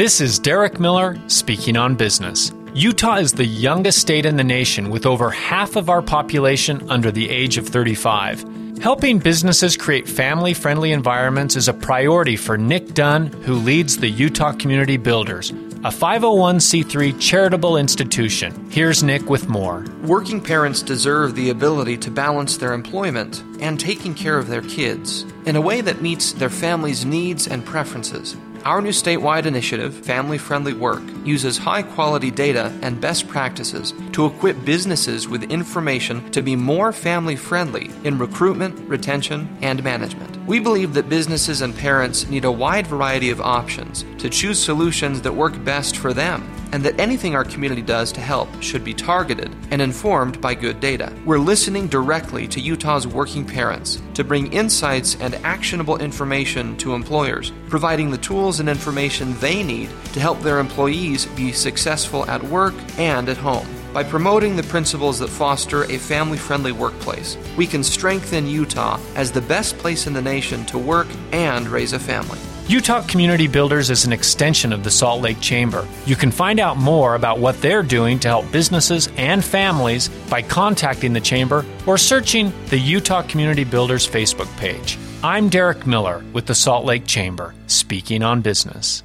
This is Derek Miller speaking on business. Utah is the youngest state in the nation with over half of our population under the age of 35. Helping businesses create family friendly environments is a priority for Nic Dunn, who leads the Utah Community Builders, a 501c3 charitable institution. Here's Nic with more. Working parents deserve the ability to balance their employment and taking care of their kids in a way that meets their family's needs and preferences. Our new statewide initiative, Family Friendly Work, uses high quality data and best practices to equip businesses with information to be more family friendly in recruitment, retention, and management. We believe that businesses and parents need a wide variety of options to choose solutions that work best for them, and that anything our community does to help should be targeted and informed by good data. We're listening directly to Utah's working parents to bring insights and actionable information to employers, providing the tools and information they need to help their employees be successful at work and at home. By promoting the principles that foster a family friendly workplace, we can strengthen Utah as the best place in the nation to work and raise a family. Utah Community Builders is an extension of the Salt Lake Chamber. You can find out more about what they're doing to help businesses and families by contacting the Chamber or searching the Utah Community Builders Facebook page. I'm Derek Miller with the Salt Lake Chamber, speaking on business.